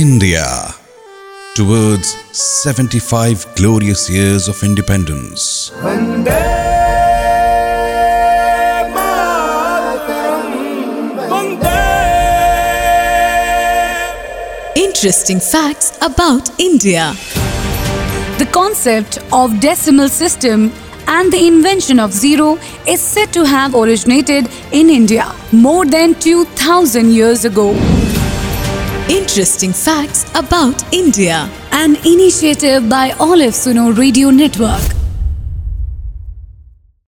India towards 75 glorious years of independence. Interesting facts about India. The concept of decimal system and the invention of zero is said to have originated in India more than 2000 years ago. Interesting facts about India. An initiative by Olive Suno Radio Network.